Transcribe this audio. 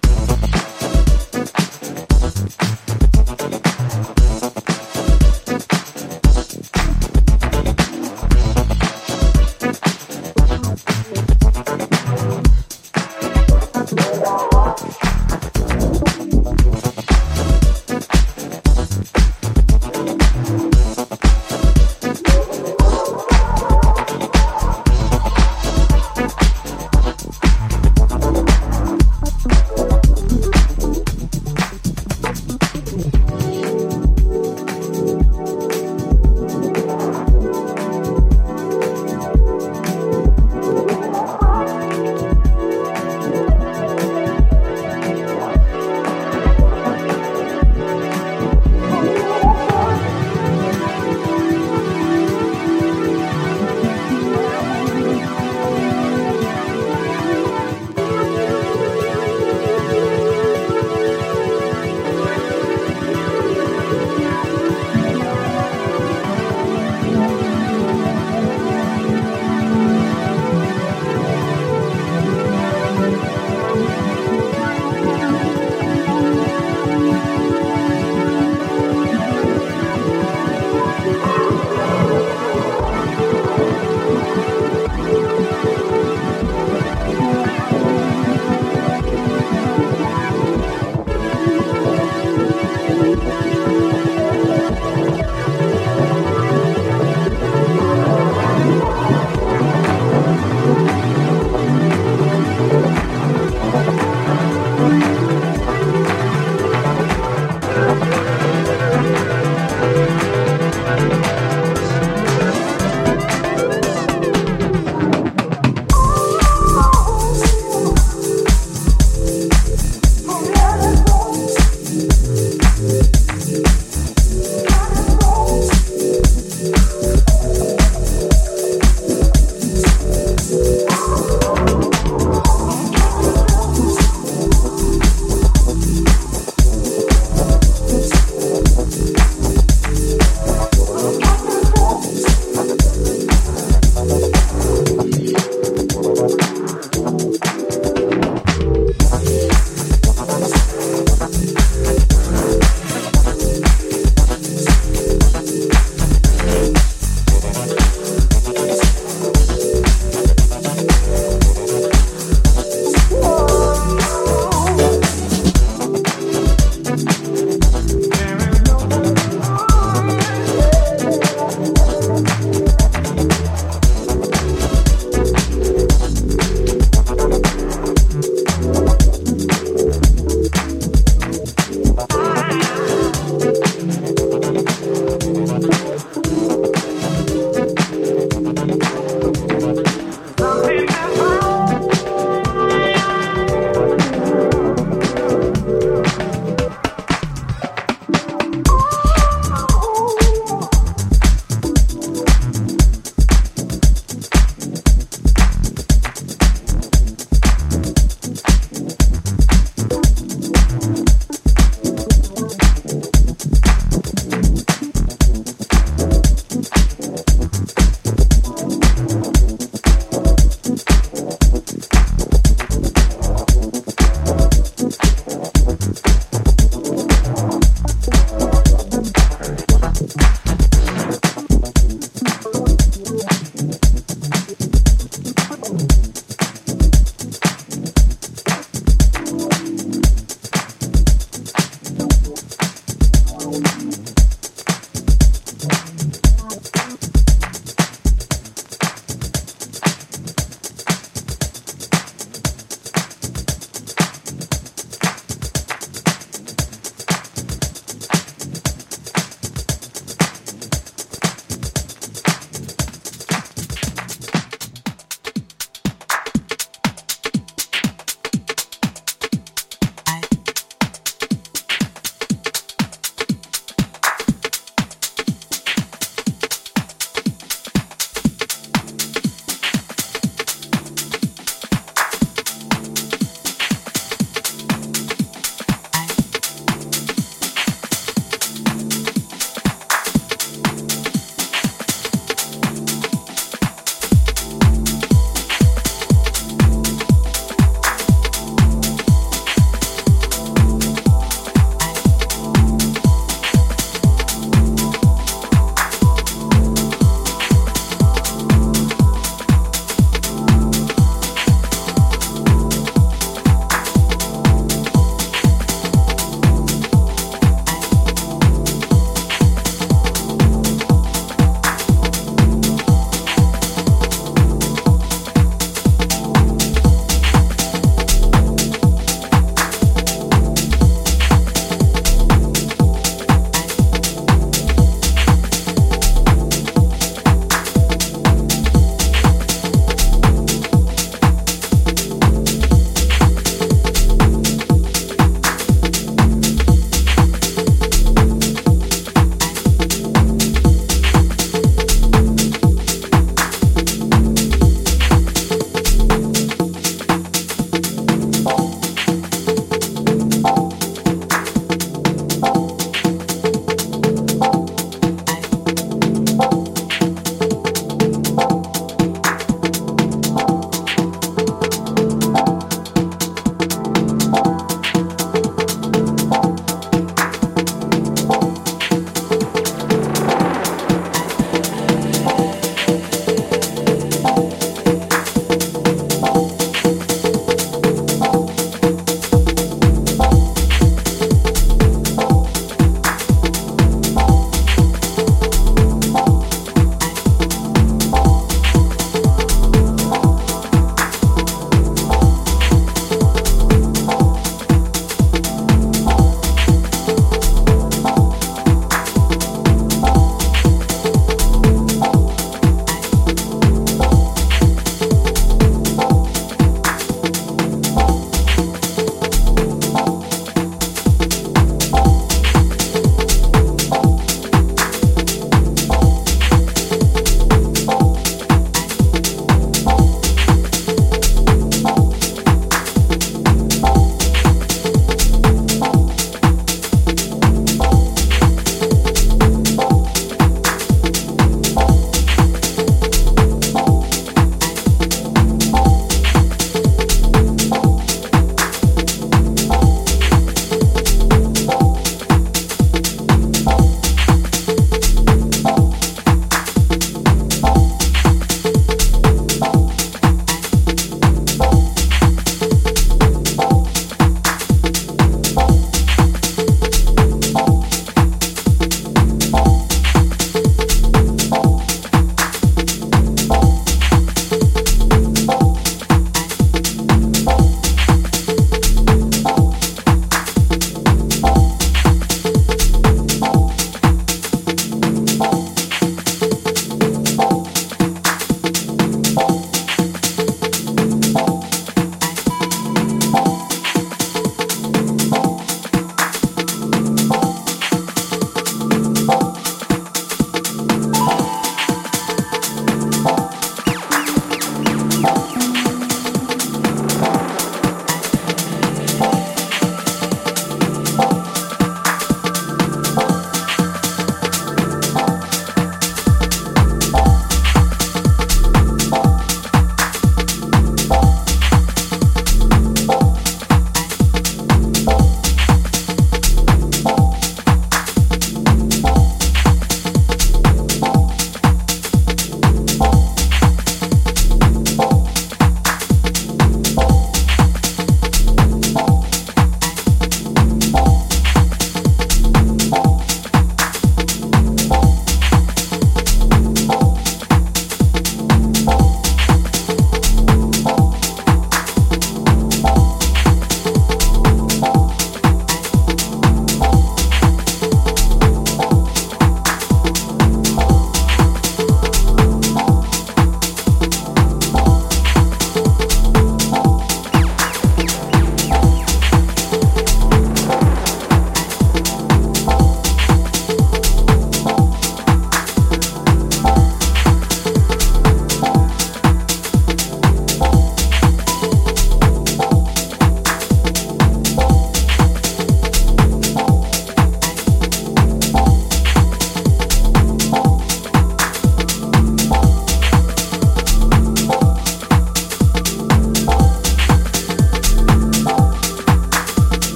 Bye.